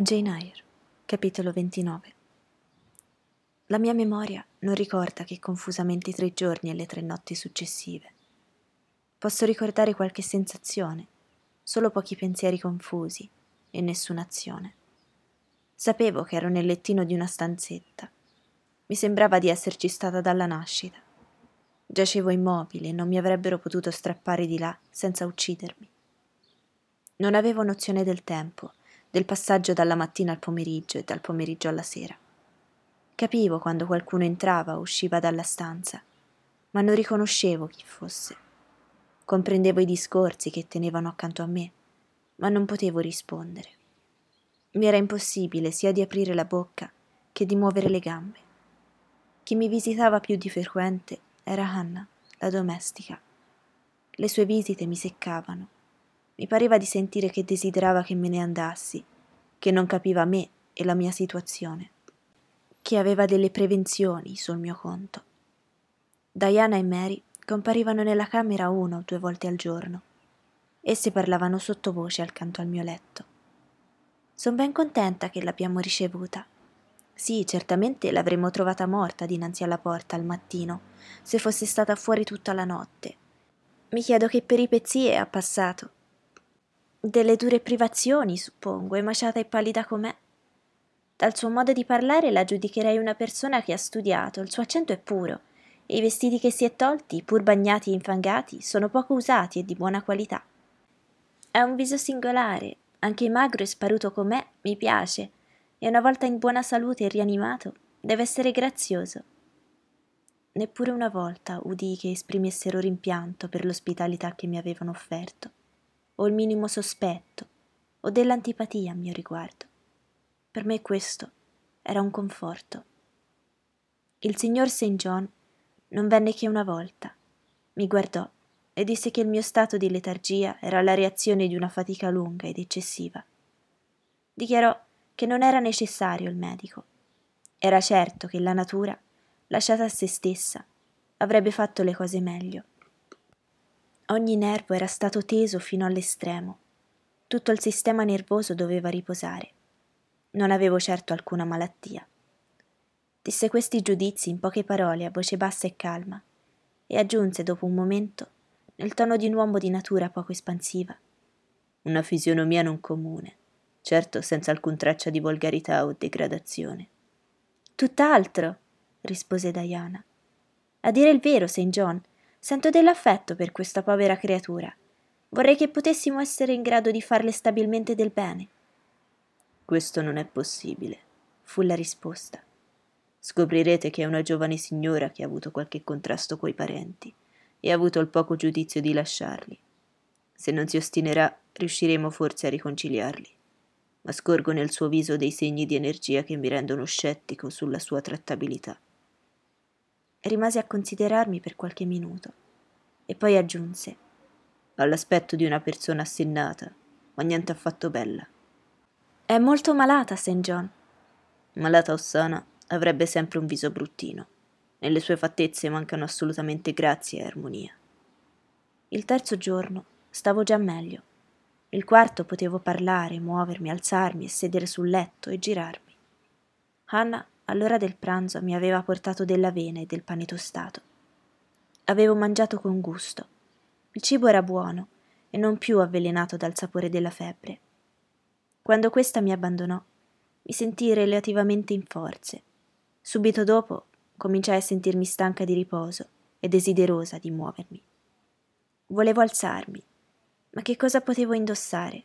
Jane Eyre, capitolo 29 La mia memoria non ricorda che confusamente i tre giorni e le tre notti successive. Posso ricordare qualche sensazione, solo pochi pensieri confusi e nessuna azione. Sapevo che ero nel lettino di una stanzetta. Mi sembrava di esserci stata dalla nascita. Giacevo immobile e non mi avrebbero potuto strappare di là senza uccidermi. Non avevo nozione del tempo del passaggio dalla mattina al pomeriggio e dal pomeriggio alla sera. Capivo quando qualcuno entrava o usciva dalla stanza, ma non riconoscevo chi fosse. Comprendevo i discorsi che tenevano accanto a me, ma non potevo rispondere. Mi era impossibile sia di aprire la bocca che di muovere le gambe. Chi mi visitava più di frequente era Hannah, la domestica. Le sue visite mi seccavano mi pareva di sentire che desiderava che me ne andassi, che non capiva me e la mia situazione, che aveva delle prevenzioni sul mio conto. Diana e Mary comparivano nella camera una o due volte al giorno. Esse parlavano sottovoce accanto al mio letto. Sono ben contenta che l'abbiamo ricevuta. Sì, certamente l'avremmo trovata morta dinanzi alla porta al mattino, se fosse stata fuori tutta la notte. Mi chiedo che peripezie ha passato delle dure privazioni, suppongo, emaciata e pallida com'è. Dal suo modo di parlare la giudicherei una persona che ha studiato, il suo accento è puro, e i vestiti che si è tolti, pur bagnati e infangati, sono poco usati e di buona qualità. Ha un viso singolare, anche magro e sparuto com'è, mi piace, e una volta in buona salute e rianimato, deve essere grazioso. Neppure una volta udii che esprimessero rimpianto per l'ospitalità che mi avevano offerto o il minimo sospetto o dell'antipatia a mio riguardo. Per me questo era un conforto. Il signor St. John non venne che una volta, mi guardò e disse che il mio stato di letargia era la reazione di una fatica lunga ed eccessiva. Dichiarò che non era necessario il medico. Era certo che la natura, lasciata a se stessa, avrebbe fatto le cose meglio. Ogni nervo era stato teso fino all'estremo. Tutto il sistema nervoso doveva riposare. Non avevo certo alcuna malattia. Disse questi giudizi in poche parole a voce bassa e calma, e aggiunse dopo un momento, nel tono di un uomo di natura poco espansiva. Una fisionomia non comune, certo senza alcun traccia di volgarità o degradazione. Tutt'altro, rispose Diana. A dire il vero, St. John, Sento dell'affetto per questa povera creatura. Vorrei che potessimo essere in grado di farle stabilmente del bene. Questo non è possibile, fu la risposta. Scoprirete che è una giovane signora che ha avuto qualche contrasto coi parenti e ha avuto il poco giudizio di lasciarli. Se non si ostinerà, riusciremo forse a riconciliarli. Ma scorgo nel suo viso dei segni di energia che mi rendono scettico sulla sua trattabilità rimase a considerarmi per qualche minuto e poi aggiunse all'aspetto di una persona assennata, ma niente affatto bella. È molto malata, St. John. Malata o sana, avrebbe sempre un viso bruttino. Nelle sue fattezze mancano assolutamente grazia e armonia. Il terzo giorno stavo già meglio. Il quarto potevo parlare, muovermi, alzarmi e sedere sul letto e girarmi. Hannah all'ora del pranzo mi aveva portato dell'avena e del pane tostato. Avevo mangiato con gusto. Il cibo era buono e non più avvelenato dal sapore della febbre. Quando questa mi abbandonò, mi sentii relativamente in forze. Subito dopo cominciai a sentirmi stanca di riposo e desiderosa di muovermi. Volevo alzarmi, ma che cosa potevo indossare?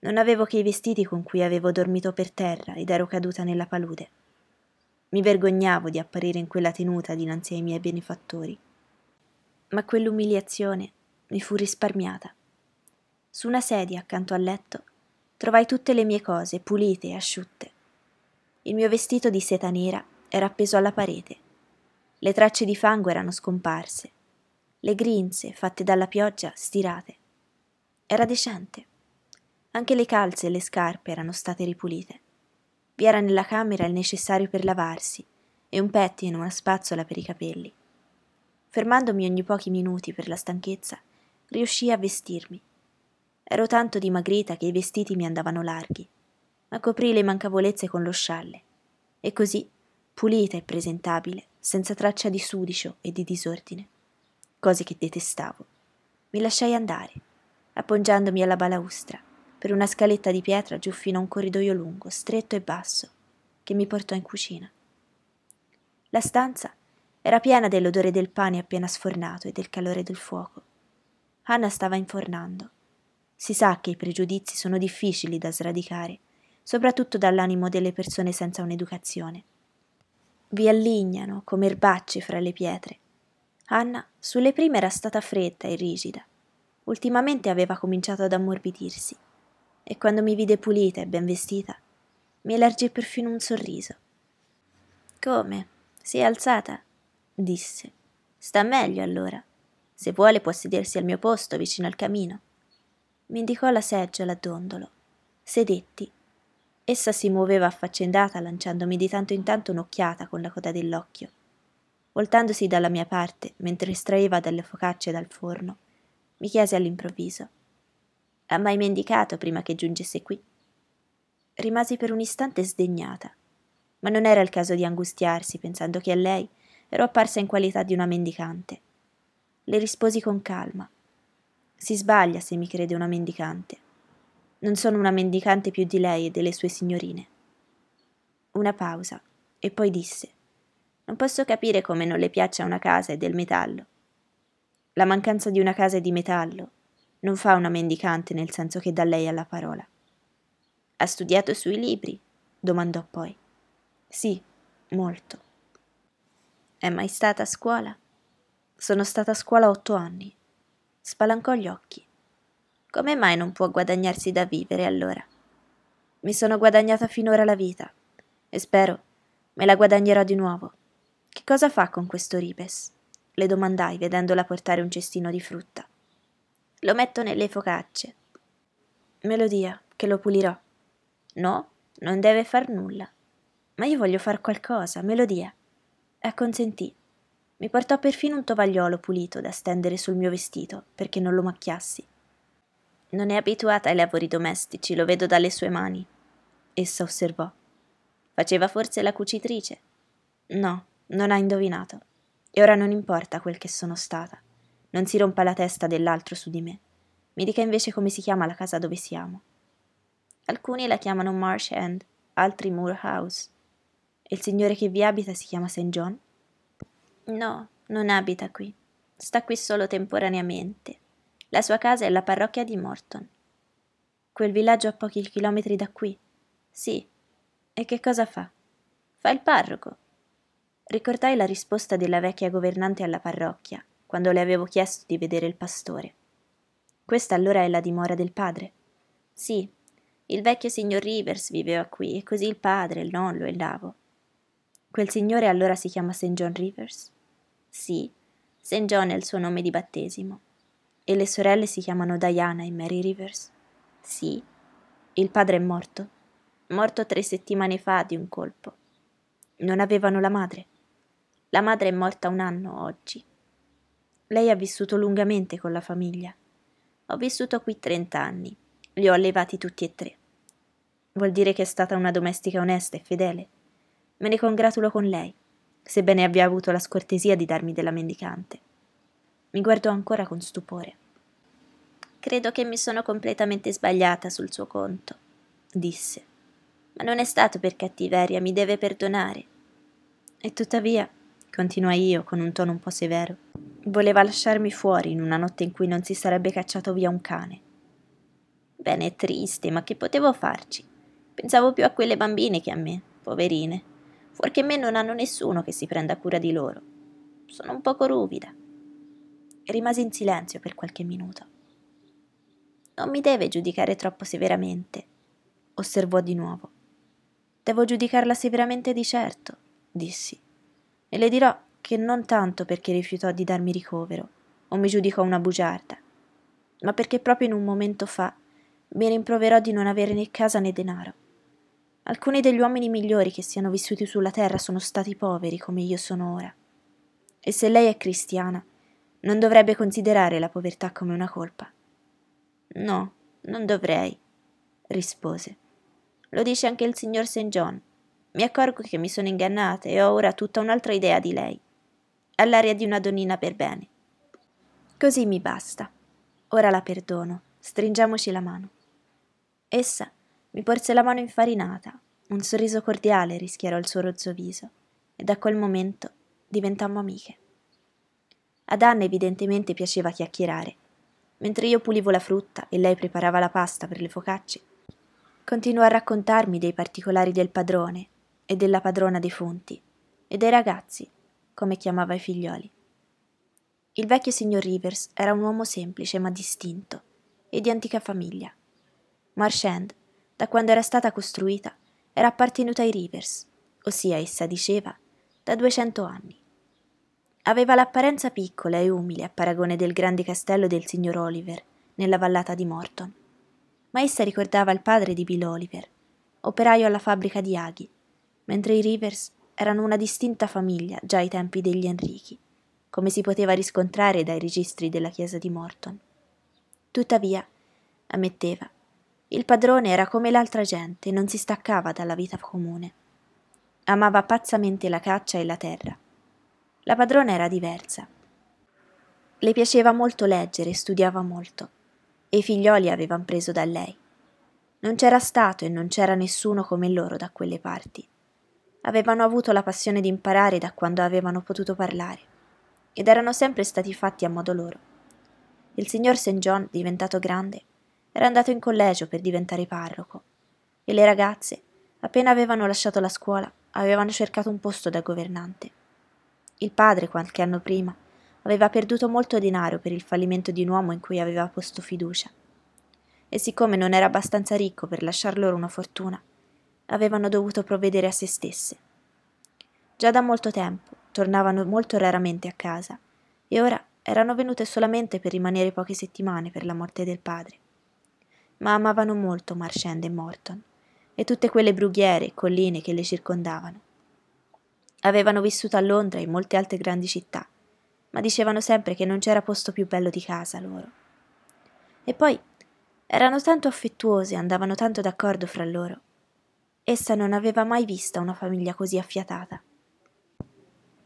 Non avevo che i vestiti con cui avevo dormito per terra ed ero caduta nella palude. Mi vergognavo di apparire in quella tenuta dinanzi ai miei benefattori. Ma quell'umiliazione mi fu risparmiata. Su una sedia accanto al letto trovai tutte le mie cose pulite e asciutte. Il mio vestito di seta nera era appeso alla parete. Le tracce di fango erano scomparse. Le grinze, fatte dalla pioggia, stirate. Era decente. Anche le calze e le scarpe erano state ripulite. Vi era nella camera il necessario per lavarsi e un pettine e una spazzola per i capelli. Fermandomi ogni pochi minuti per la stanchezza, riuscii a vestirmi. Ero tanto dimagrita che i vestiti mi andavano larghi, ma coprì le mancavolezze con lo scialle. E così, pulita e presentabile, senza traccia di sudicio e di disordine, cose che detestavo, mi lasciai andare, appoggiandomi alla balaustra, per una scaletta di pietra giù fino a un corridoio lungo, stretto e basso, che mi portò in cucina. La stanza era piena dell'odore del pane appena sfornato e del calore del fuoco. Anna stava infornando. Si sa che i pregiudizi sono difficili da sradicare, soprattutto dall'animo delle persone senza un'educazione. Vi allignano come erbacce fra le pietre. Anna sulle prime era stata fredda e rigida. Ultimamente aveva cominciato ad ammorbidirsi e quando mi vide pulita e ben vestita, mi elargì perfino un sorriso. Come? Si è alzata? disse. Sta meglio allora. Se vuole può sedersi al mio posto vicino al camino. Mi indicò la seggiola a dondolo. Sedetti. Essa si muoveva affaccendata, lanciandomi di tanto in tanto un'occhiata con la coda dell'occhio. Voltandosi dalla mia parte, mentre estraeva delle focacce dal forno, mi chiese all'improvviso: Ha mai mendicato prima che giungesse qui? Rimasi per un istante sdegnata, ma non era il caso di angustiarsi pensando che a lei ero apparsa in qualità di una mendicante. Le risposi con calma. Si sbaglia se mi crede una mendicante. Non sono una mendicante più di lei e delle sue signorine. Una pausa, e poi disse: Non posso capire come non le piaccia una casa e del metallo. La mancanza di una casa e di metallo non fa una mendicante nel senso che dà lei alla parola. Ha studiato sui libri? domandò poi. Sì, molto. È mai stata a scuola? Sono stata a scuola otto anni. Spalancò gli occhi. Come mai non può guadagnarsi da vivere allora? Mi sono guadagnata finora la vita e spero me la guadagnerò di nuovo. Che cosa fa con questo ripes? Le domandai vedendola portare un cestino di frutta. Lo metto nelle focacce. Me lo dia, che lo pulirò. No, non deve far nulla. Ma io voglio far qualcosa, me lo dia e acconsentì. Mi portò perfino un tovagliolo pulito da stendere sul mio vestito perché non lo macchiassi. Non è abituata ai lavori domestici, lo vedo dalle sue mani. Essa osservò. Faceva forse la cucitrice? No, non ha indovinato. E ora non importa quel che sono stata. Non si rompa la testa dell'altro su di me. Mi dica invece come si chiama la casa dove siamo. Alcuni la chiamano Marsh End, altri Moor House. E il signore che vi abita si chiama St. John? No, non abita qui. Sta qui solo temporaneamente. La sua casa è la parrocchia di Morton. Quel villaggio a pochi chilometri da qui? Sì. E che cosa fa? Fa il parroco. Ricordai la risposta della vecchia governante alla parrocchia, quando le avevo chiesto di vedere il pastore. Questa allora è la dimora del padre? Sì. Il vecchio signor Rivers viveva qui e così il padre, il nonno e il lavo. Quel signore allora si chiama St. John Rivers? Sì, St. John è il suo nome di battesimo. E le sorelle si chiamano Diana e Mary Rivers? Sì. Il padre è morto? Morto tre settimane fa di un colpo. Non avevano la madre? La madre è morta un anno oggi. Lei ha vissuto lungamente con la famiglia. Ho vissuto qui trent'anni. Li ho allevati tutti e tre. Vuol dire che è stata una domestica onesta e fedele. Me ne congratulo con lei, sebbene abbia avuto la scortesia di darmi della mendicante. Mi guardò ancora con stupore. Credo che mi sono completamente sbagliata sul suo conto, disse. Ma non è stato per cattiveria, mi deve perdonare. E tuttavia, continuai io con un tono un po' severo, voleva lasciarmi fuori in una notte in cui non si sarebbe cacciato via un cane. Bene, triste, ma che potevo farci? Pensavo più a quelle bambine che a me, poverine fuorché me non hanno nessuno che si prenda cura di loro. Sono un poco ruvida. Rimasi in silenzio per qualche minuto. Non mi deve giudicare troppo severamente, osservò di nuovo. Devo giudicarla severamente di certo, dissi, e le dirò che non tanto perché rifiutò di darmi ricovero o mi giudicò una bugiarda, ma perché proprio in un momento fa mi rimproverò di non avere né casa né denaro. Alcuni degli uomini migliori che siano vissuti sulla terra sono stati poveri come io sono ora. E se lei è cristiana, non dovrebbe considerare la povertà come una colpa. No, non dovrei, rispose. Lo dice anche il signor St. John. Mi accorgo che mi sono ingannata e ho ora tutta un'altra idea di lei. Ha l'aria di una donnina per bene. Così mi basta. Ora la perdono. Stringiamoci la mano. Essa mi porse la mano infarinata. Un sorriso cordiale rischiarò il suo rozzo viso e da quel momento diventammo amiche. Ad Anna evidentemente piaceva chiacchierare. Mentre io pulivo la frutta e lei preparava la pasta per le focacce, continuò a raccontarmi dei particolari del padrone e della padrona dei fonti e dei ragazzi, come chiamava i figlioli. Il vecchio signor Rivers era un uomo semplice ma distinto e di antica famiglia. Marchand, da quando era stata costruita, era appartenuta ai Rivers, ossia essa diceva, da duecento anni. Aveva l'apparenza piccola e umile a paragone del grande castello del signor Oliver, nella vallata di Morton. Ma essa ricordava il padre di Bill Oliver, operaio alla fabbrica di aghi, mentre i Rivers erano una distinta famiglia già ai tempi degli Enrichi, come si poteva riscontrare dai registri della chiesa di Morton. Tuttavia, ammetteva, il padrone era come l'altra gente e non si staccava dalla vita comune. Amava pazzamente la caccia e la terra la padrona era diversa. Le piaceva molto leggere e studiava molto, e i figlioli avevano preso da lei. Non c'era stato e non c'era nessuno come loro da quelle parti. Avevano avuto la passione di imparare da quando avevano potuto parlare, ed erano sempre stati fatti a modo loro. Il signor St. John, diventato grande, era andato in collegio per diventare parroco, e le ragazze, appena avevano lasciato la scuola, avevano cercato un posto da governante. Il padre, qualche anno prima, aveva perduto molto denaro per il fallimento di un uomo in cui aveva posto fiducia. E siccome non era abbastanza ricco per lasciar loro una fortuna, avevano dovuto provvedere a se stesse. Già da molto tempo tornavano molto raramente a casa e ora erano venute solamente per rimanere poche settimane per la morte del padre. Ma amavano molto Marchand e Morton e tutte quelle brughiere e colline che le circondavano. Avevano vissuto a Londra e in molte altre grandi città, ma dicevano sempre che non c'era posto più bello di casa loro. E poi erano tanto affettuose e andavano tanto d'accordo fra loro. Essa non aveva mai vista una famiglia così affiatata.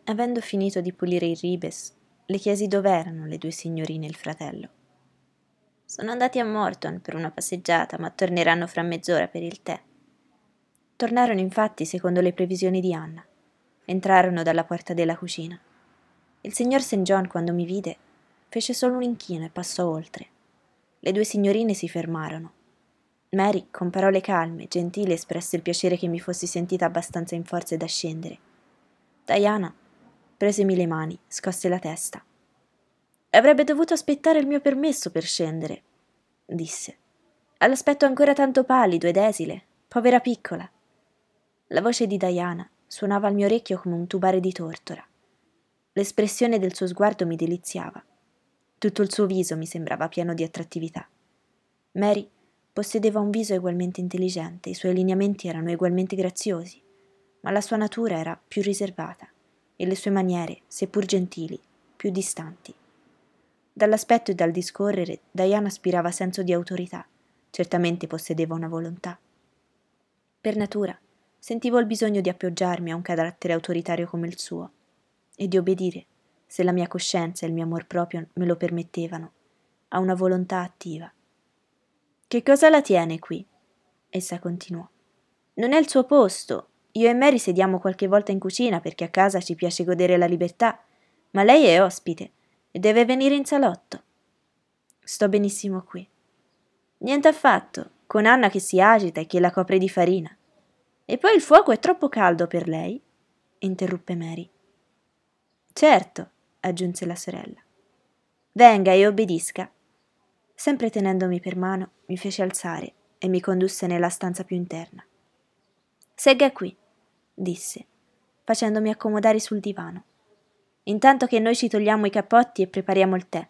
Avendo finito di pulire il ribes, le chiesi dov'erano le due signorine e il fratello. Sono andati a Morton per una passeggiata, ma torneranno fra mezz'ora per il tè. Tornarono infatti secondo le previsioni di Anna. Entrarono dalla porta della cucina. Il signor St. John, quando mi vide, fece solo un inchino e passò oltre. Le due signorine si fermarono. Mary, con parole calme, gentili, espresse il piacere che mi fossi sentita abbastanza in forze da scendere. Diana presemi le mani, scosse la testa. Avrebbe dovuto aspettare il mio permesso per scendere, disse. All'aspetto ancora tanto pallido ed esile, povera piccola. La voce di Diana suonava al mio orecchio come un tubare di tortora. L'espressione del suo sguardo mi deliziava. Tutto il suo viso mi sembrava pieno di attrattività. Mary possedeva un viso egualmente intelligente, i suoi lineamenti erano egualmente graziosi, ma la sua natura era più riservata e le sue maniere, seppur gentili, più distanti. Dall'aspetto e dal discorrere, Diana aspirava senso di autorità, certamente possedeva una volontà. Per natura, sentivo il bisogno di appoggiarmi a un carattere autoritario come il suo e di obbedire, se la mia coscienza e il mio amor proprio me lo permettevano, a una volontà attiva. Che cosa la tiene qui? Essa continuò. Non è il suo posto. Io e Mary sediamo qualche volta in cucina perché a casa ci piace godere la libertà, ma lei è ospite e deve venire in salotto. Sto benissimo qui. Niente affatto, con Anna che si agita e che la copre di farina. E poi il fuoco è troppo caldo per lei? interruppe Mary. Certo, aggiunse la sorella. Venga e obbedisca. Sempre tenendomi per mano, mi fece alzare e mi condusse nella stanza più interna. Segga qui, disse, facendomi accomodare sul divano. Intanto che noi ci togliamo i cappotti e prepariamo il tè.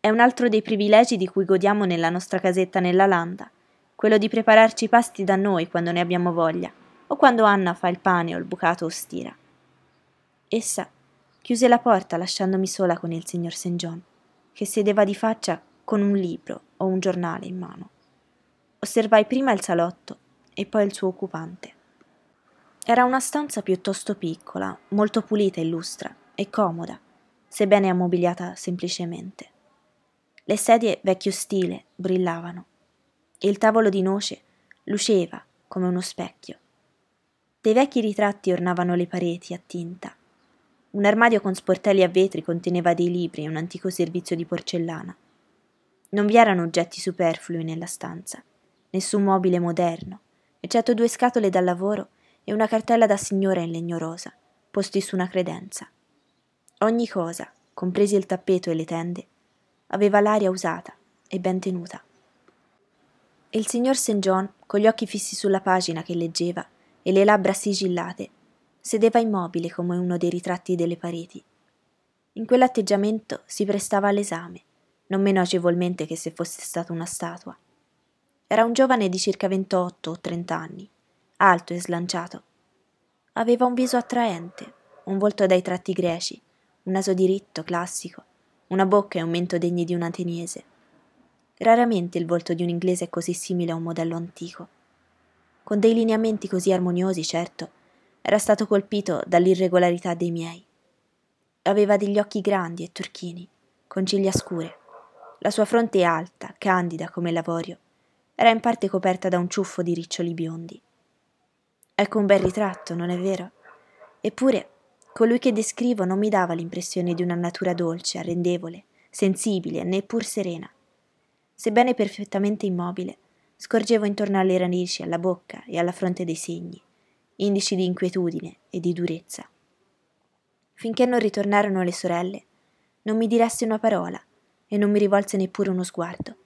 È un altro dei privilegi di cui godiamo nella nostra casetta nella landa quello di prepararci i pasti da noi quando ne abbiamo voglia, o quando Anna fa il pane o il bucato o stira. Essa chiuse la porta lasciandomi sola con il signor St. John, che sedeva di faccia con un libro o un giornale in mano. Osservai prima il salotto e poi il suo occupante. Era una stanza piuttosto piccola, molto pulita e lustra, e comoda, sebbene ammobiliata semplicemente. Le sedie vecchio stile brillavano e il tavolo di noce luceva come uno specchio. Dei vecchi ritratti ornavano le pareti a tinta. Un armadio con sportelli a vetri conteneva dei libri e un antico servizio di porcellana. Non vi erano oggetti superflui nella stanza, nessun mobile moderno, eccetto due scatole da lavoro e una cartella da signora in legno rosa, posti su una credenza. Ogni cosa, compresi il tappeto e le tende, aveva l'aria usata e ben tenuta. Il signor St. John, con gli occhi fissi sulla pagina che leggeva e le labbra sigillate, sedeva immobile come uno dei ritratti delle pareti. In quell'atteggiamento si prestava all'esame, non meno agevolmente che se fosse stata una statua. Era un giovane di circa 28 o 30 anni, alto e slanciato. Aveva un viso attraente, un volto dai tratti greci, un naso diritto, classico, una bocca e un mento degni di un ateniese. Raramente il volto di un inglese è così simile a un modello antico. Con dei lineamenti così armoniosi, certo, era stato colpito dall'irregolarità dei miei. Aveva degli occhi grandi e turchini, con ciglia scure. La sua fronte alta, candida come l'avorio, era in parte coperta da un ciuffo di riccioli biondi. Ecco un bel ritratto, non è vero? Eppure, colui che descrivo non mi dava l'impressione di una natura dolce, arrendevole, sensibile, neppur serena. Sebbene perfettamente immobile, scorgevo intorno alle radici, alla bocca e alla fronte dei segni, indici di inquietudine e di durezza. Finché non ritornarono le sorelle, non mi diresse una parola e non mi rivolse neppure uno sguardo.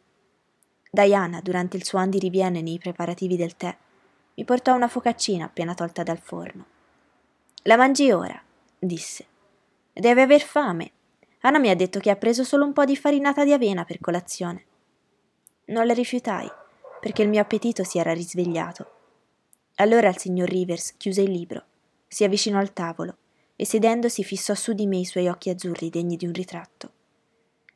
Diana, durante il suo andiriviene nei preparativi del tè, mi portò una focaccina appena tolta dal forno. La mangi ora, disse. Deve aver fame. Anna mi ha detto che ha preso solo un po' di farinata di avena per colazione. Non le rifiutai, perché il mio appetito si era risvegliato. Allora il signor Rivers chiuse il libro, si avvicinò al tavolo e sedendosi fissò su di me i suoi occhi azzurri degni di un ritratto.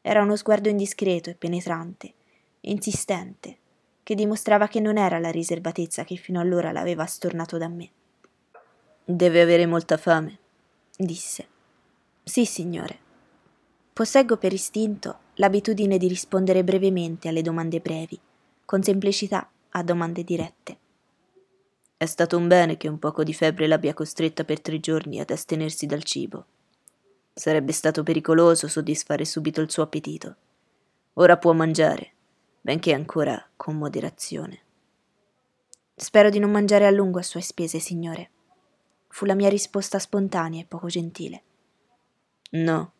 Era uno sguardo indiscreto e penetrante, insistente, che dimostrava che non era la riservatezza che fino allora l'aveva stornato da me. Deve avere molta fame, disse. Sì, signore. Posseggo per istinto l'abitudine di rispondere brevemente alle domande brevi, con semplicità a domande dirette. È stato un bene che un poco di febbre l'abbia costretta per tre giorni ad astenersi dal cibo. Sarebbe stato pericoloso soddisfare subito il suo appetito. Ora può mangiare, benché ancora con moderazione. Spero di non mangiare a lungo a sue spese, signore. Fu la mia risposta spontanea e poco gentile. No,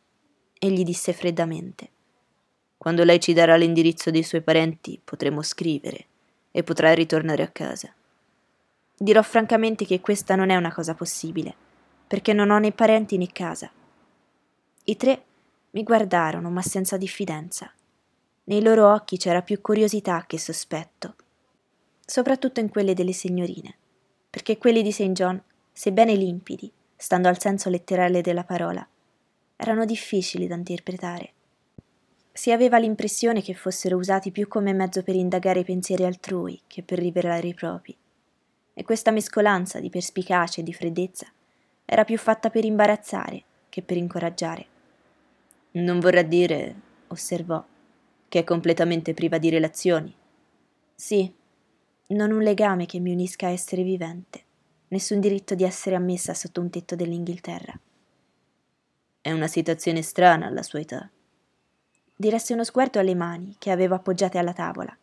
egli disse freddamente. Quando lei ci darà l'indirizzo dei suoi parenti potremo scrivere e potrà ritornare a casa. Dirò francamente che questa non è una cosa possibile, perché non ho né parenti né casa. I tre mi guardarono, ma senza diffidenza. Nei loro occhi c'era più curiosità che sospetto, soprattutto in quelle delle signorine, perché quelli di St. John, sebbene limpidi, stando al senso letterale della parola, erano difficili da interpretare. Si aveva l'impressione che fossero usati più come mezzo per indagare i pensieri altrui che per rivelare i propri e questa mescolanza di perspicacia e di freddezza era più fatta per imbarazzare che per incoraggiare. Non vorrà dire, osservò, che è completamente priva di relazioni. Sì, non un legame che mi unisca a essere vivente, nessun diritto di essere ammessa sotto un tetto dell'Inghilterra. È una situazione strana alla sua età. Diresse uno sguardo alle mani che avevo appoggiate alla tavola.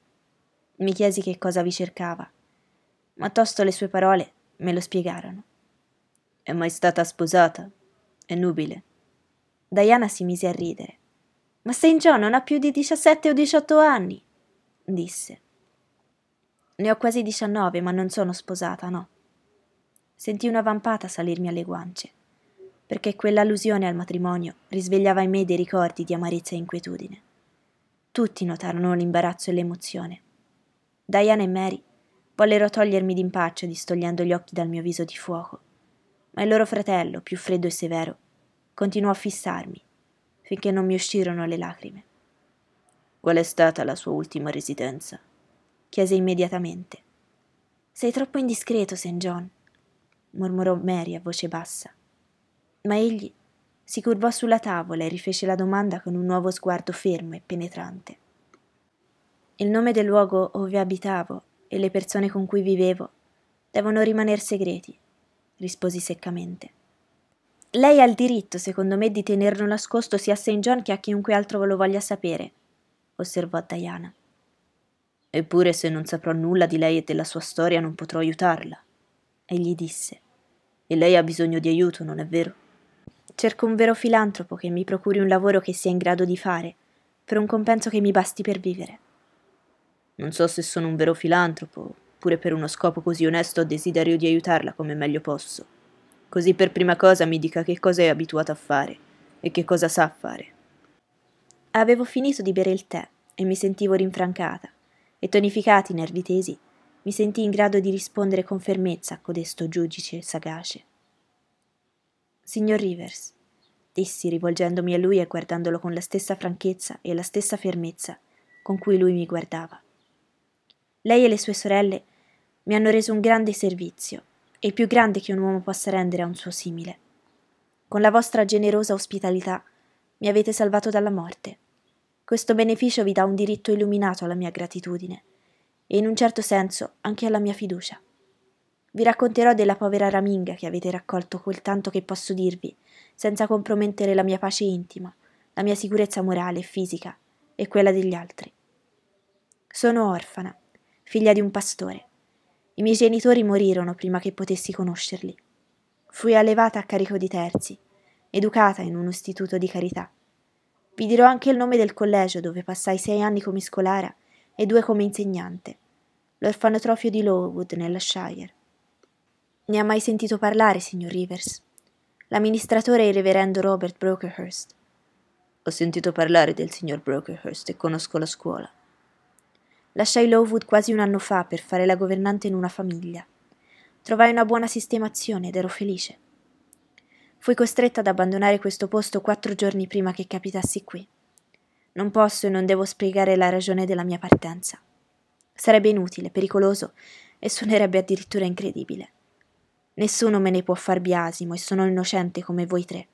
Mi chiesi che cosa vi cercava ma tosto le sue parole me lo spiegarono. È mai stata sposata? È nubile. Diana si mise a ridere. Ma St. John non ha più di 17 o 18 anni, disse. Ne ho quasi 19, ma non sono sposata, no. Sentii una vampata salirmi alle guance, perché quell'allusione al matrimonio risvegliava in me dei ricordi di amarezza e inquietudine. Tutti notarono l'imbarazzo e l'emozione. Diana e Mary Vollero togliermi d'impaccio distogliendo gli occhi dal mio viso di fuoco, ma il loro fratello, più freddo e severo, continuò a fissarmi finché non mi uscirono le lacrime. Qual è stata la sua ultima residenza? chiese immediatamente. Sei troppo indiscreto, St. John, mormorò Mary a voce bassa. Ma egli si curvò sulla tavola e rifece la domanda con un nuovo sguardo fermo e penetrante. Il nome del luogo dove abitavo e le persone con cui vivevo devono rimanere segreti, risposi seccamente. Lei ha il diritto, secondo me, di tenerlo nascosto sia a St. John che a chiunque altro lo voglia sapere, osservò Diana. Eppure se non saprò nulla di lei e della sua storia non potrò aiutarla, egli disse. E lei ha bisogno di aiuto, non è vero? Cerco un vero filantropo che mi procuri un lavoro che sia in grado di fare, per un compenso che mi basti per vivere. Non so se sono un vero filantropo, pure per uno scopo così onesto ho desiderio di aiutarla come meglio posso. Così per prima cosa mi dica che cosa è abituata a fare e che cosa sa fare. Avevo finito di bere il tè e mi sentivo rinfrancata e tonificati i nervi tesi, mi sentii in grado di rispondere con fermezza a codesto giudice sagace. Signor Rivers, dissi rivolgendomi a lui e guardandolo con la stessa franchezza e la stessa fermezza con cui lui mi guardava. Lei e le sue sorelle mi hanno reso un grande servizio, e il più grande che un uomo possa rendere a un suo simile. Con la vostra generosa ospitalità mi avete salvato dalla morte questo beneficio vi dà un diritto illuminato alla mia gratitudine e in un certo senso anche alla mia fiducia. Vi racconterò della povera raminga che avete raccolto quel tanto che posso dirvi, senza compromettere la mia pace intima, la mia sicurezza morale e fisica e quella degli altri. Sono orfana, figlia di un pastore. I miei genitori morirono prima che potessi conoscerli. Fui allevata a carico di terzi, educata in un istituto di carità. Vi dirò anche il nome del collegio dove passai sei anni come scolara e due come insegnante, l'orfanotrofio di Lowood nella Shire. Ne ha mai sentito parlare, signor Rivers? L'amministratore è il reverendo Robert Brokerhurst. Ho sentito parlare del signor Brokerhurst e conosco la scuola. Lasciai Lowood quasi un anno fa per fare la governante in una famiglia. Trovai una buona sistemazione ed ero felice. Fui costretta ad abbandonare questo posto quattro giorni prima che capitassi qui. Non posso e non devo spiegare la ragione della mia partenza. Sarebbe inutile, pericoloso e suonerebbe addirittura incredibile. Nessuno me ne può far biasimo e sono innocente come voi tre.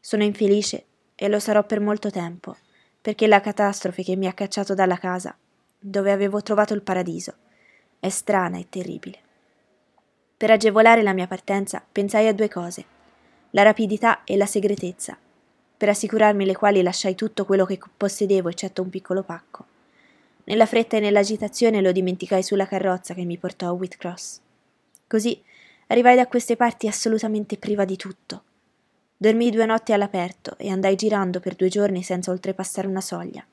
Sono infelice e lo sarò per molto tempo, perché la catastrofe che mi ha cacciato dalla casa, dove avevo trovato il paradiso, è strana e terribile. Per agevolare la mia partenza pensai a due cose la rapidità e la segretezza, per assicurarmi le quali lasciai tutto quello che possedevo eccetto un piccolo pacco. Nella fretta e nell'agitazione lo dimenticai sulla carrozza che mi portò a Whitcross. Così arrivai da queste parti assolutamente priva di tutto. Dormii due notti all'aperto e andai girando per due giorni senza oltrepassare una soglia.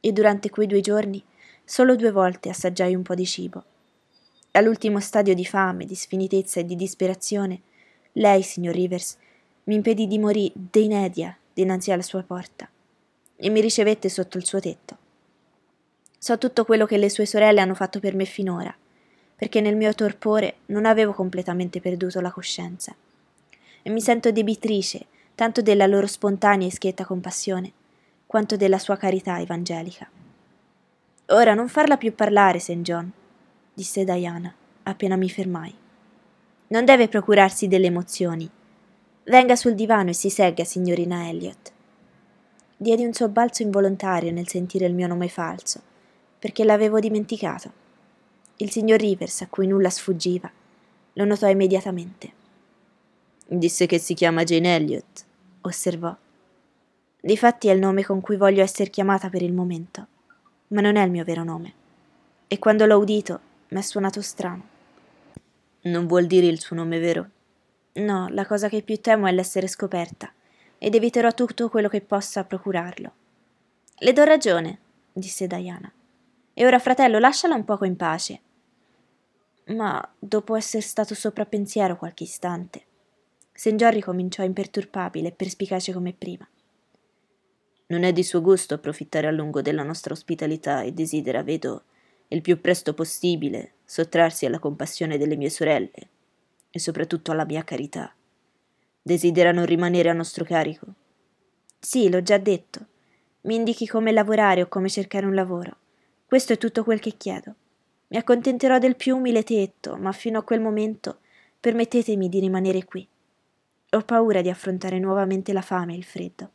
E durante quei due giorni solo due volte assaggiai un po' di cibo. All'ultimo stadio di fame, di sfinitezza e di disperazione, lei, signor Rivers, mi impedì di morire d'inedia dinanzi alla sua porta e mi ricevette sotto il suo tetto. So tutto quello che le sue sorelle hanno fatto per me finora, perché nel mio torpore non avevo completamente perduto la coscienza. E mi sento debitrice tanto della loro spontanea e schietta compassione, quanto della sua carità evangelica. Ora non farla più parlare, St. John, disse Diana, appena mi fermai. Non deve procurarsi delle emozioni. Venga sul divano e si segga, signorina Elliot. Diedi un sobbalzo involontario nel sentire il mio nome falso, perché l'avevo dimenticato. Il signor Rivers, a cui nulla sfuggiva, lo notò immediatamente. Disse che si chiama Jane Elliot, osservò. Difatti è il nome con cui voglio essere chiamata per il momento, ma non è il mio vero nome. E quando l'ho udito, mi è suonato strano. Non vuol dire il suo nome vero? No, la cosa che più temo è l'essere scoperta, ed eviterò tutto quello che possa procurarlo. Le do ragione, disse Diana. E ora, fratello, lasciala un poco in pace. Ma dopo essere stato sopra pensiero qualche istante, St. John ricominciò imperturbabile e perspicace come prima. Non è di suo gusto approfittare a lungo della nostra ospitalità e desidera, vedo, il più presto possibile sottrarsi alla compassione delle mie sorelle e soprattutto alla mia carità. Desiderano rimanere a nostro carico? Sì, l'ho già detto. Mi indichi come lavorare o come cercare un lavoro. Questo è tutto quel che chiedo. Mi accontenterò del più umile tetto, ma fino a quel momento permettetemi di rimanere qui. Ho paura di affrontare nuovamente la fame e il freddo.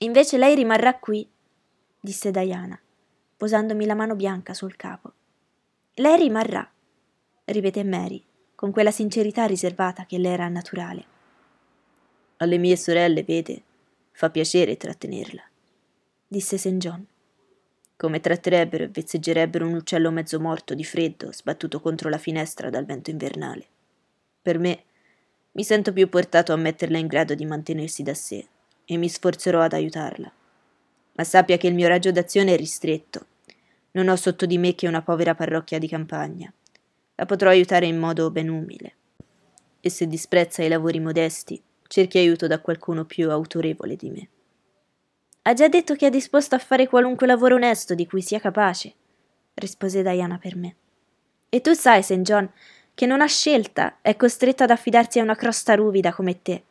Invece lei rimarrà qui, disse Diana, posandomi la mano bianca sul capo. Lei rimarrà, ripeté Mary, con quella sincerità riservata che le era naturale. Alle mie sorelle, vede, fa piacere trattenerla, disse St. John come tratterebbero e vezzeggerebbero un uccello mezzo morto di freddo sbattuto contro la finestra dal vento invernale. Per me, mi sento più portato a metterla in grado di mantenersi da sé e mi sforzerò ad aiutarla. Ma sappia che il mio raggio d'azione è ristretto. Non ho sotto di me che una povera parrocchia di campagna. La potrò aiutare in modo ben umile. E se disprezza i lavori modesti, cerchi aiuto da qualcuno più autorevole di me. Ha già detto che è disposto a fare qualunque lavoro onesto di cui sia capace, rispose Diana per me. E tu sai, St. John, che non ha scelta, è costretta ad affidarsi a una crosta ruvida come te.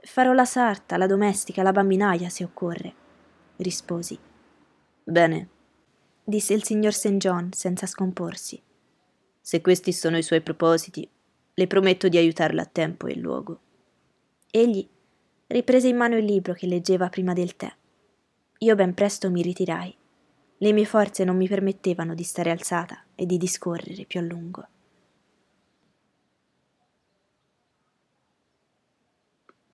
Farò la sarta, la domestica, la bambinaia, se occorre, risposi. Bene, disse il signor St. John senza scomporsi. Se questi sono i suoi propositi, le prometto di aiutarla a tempo e luogo. Egli riprese in mano il libro che leggeva prima del tè. Io ben presto mi ritirai. Le mie forze non mi permettevano di stare alzata e di discorrere più a lungo.